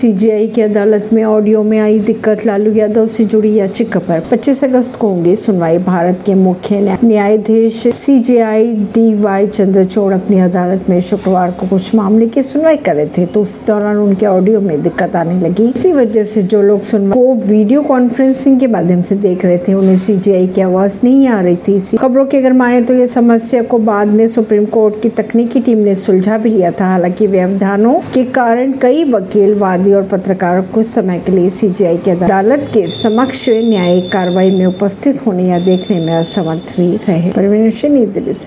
CGI की अदालत में ऑडियो में आई दिक्कत, लालू यादव से जुड़ी याचिका पर 25 अगस्त को होंगी सुनवाई। भारत के मुख्य न्यायाधीश सीजीआई डी वाई चंद्रचूड़ अपनी अदालत में शुक्रवार को कुछ मामले की सुनवाई कर रहे थे तो उस दौरान उनके ऑडियो में दिक्कत आने लगी। इसी वजह से जो लोग सुनवाई को वीडियो कॉन्फ्रेंसिंग के माध्यम से देख रहे थे, उन्हें सीजीआई की आवाज़ नहीं आ रही थी। खबरों की अगर माने तो ये समस्या को बाद में सुप्रीम कोर्ट की तकनीकी टीम ने सुलझा भी लिया था। हालाँकि व्यवधानों के कारण कई वकील वादी और पत्रकार कुछ समय के लिए सीजीआई की अदालत के समक्ष न्यायिक कार्रवाई में उपस्थित होने या देखने में असमर्थ भी रहे। परवीन सिंह, नई दिल्ली से।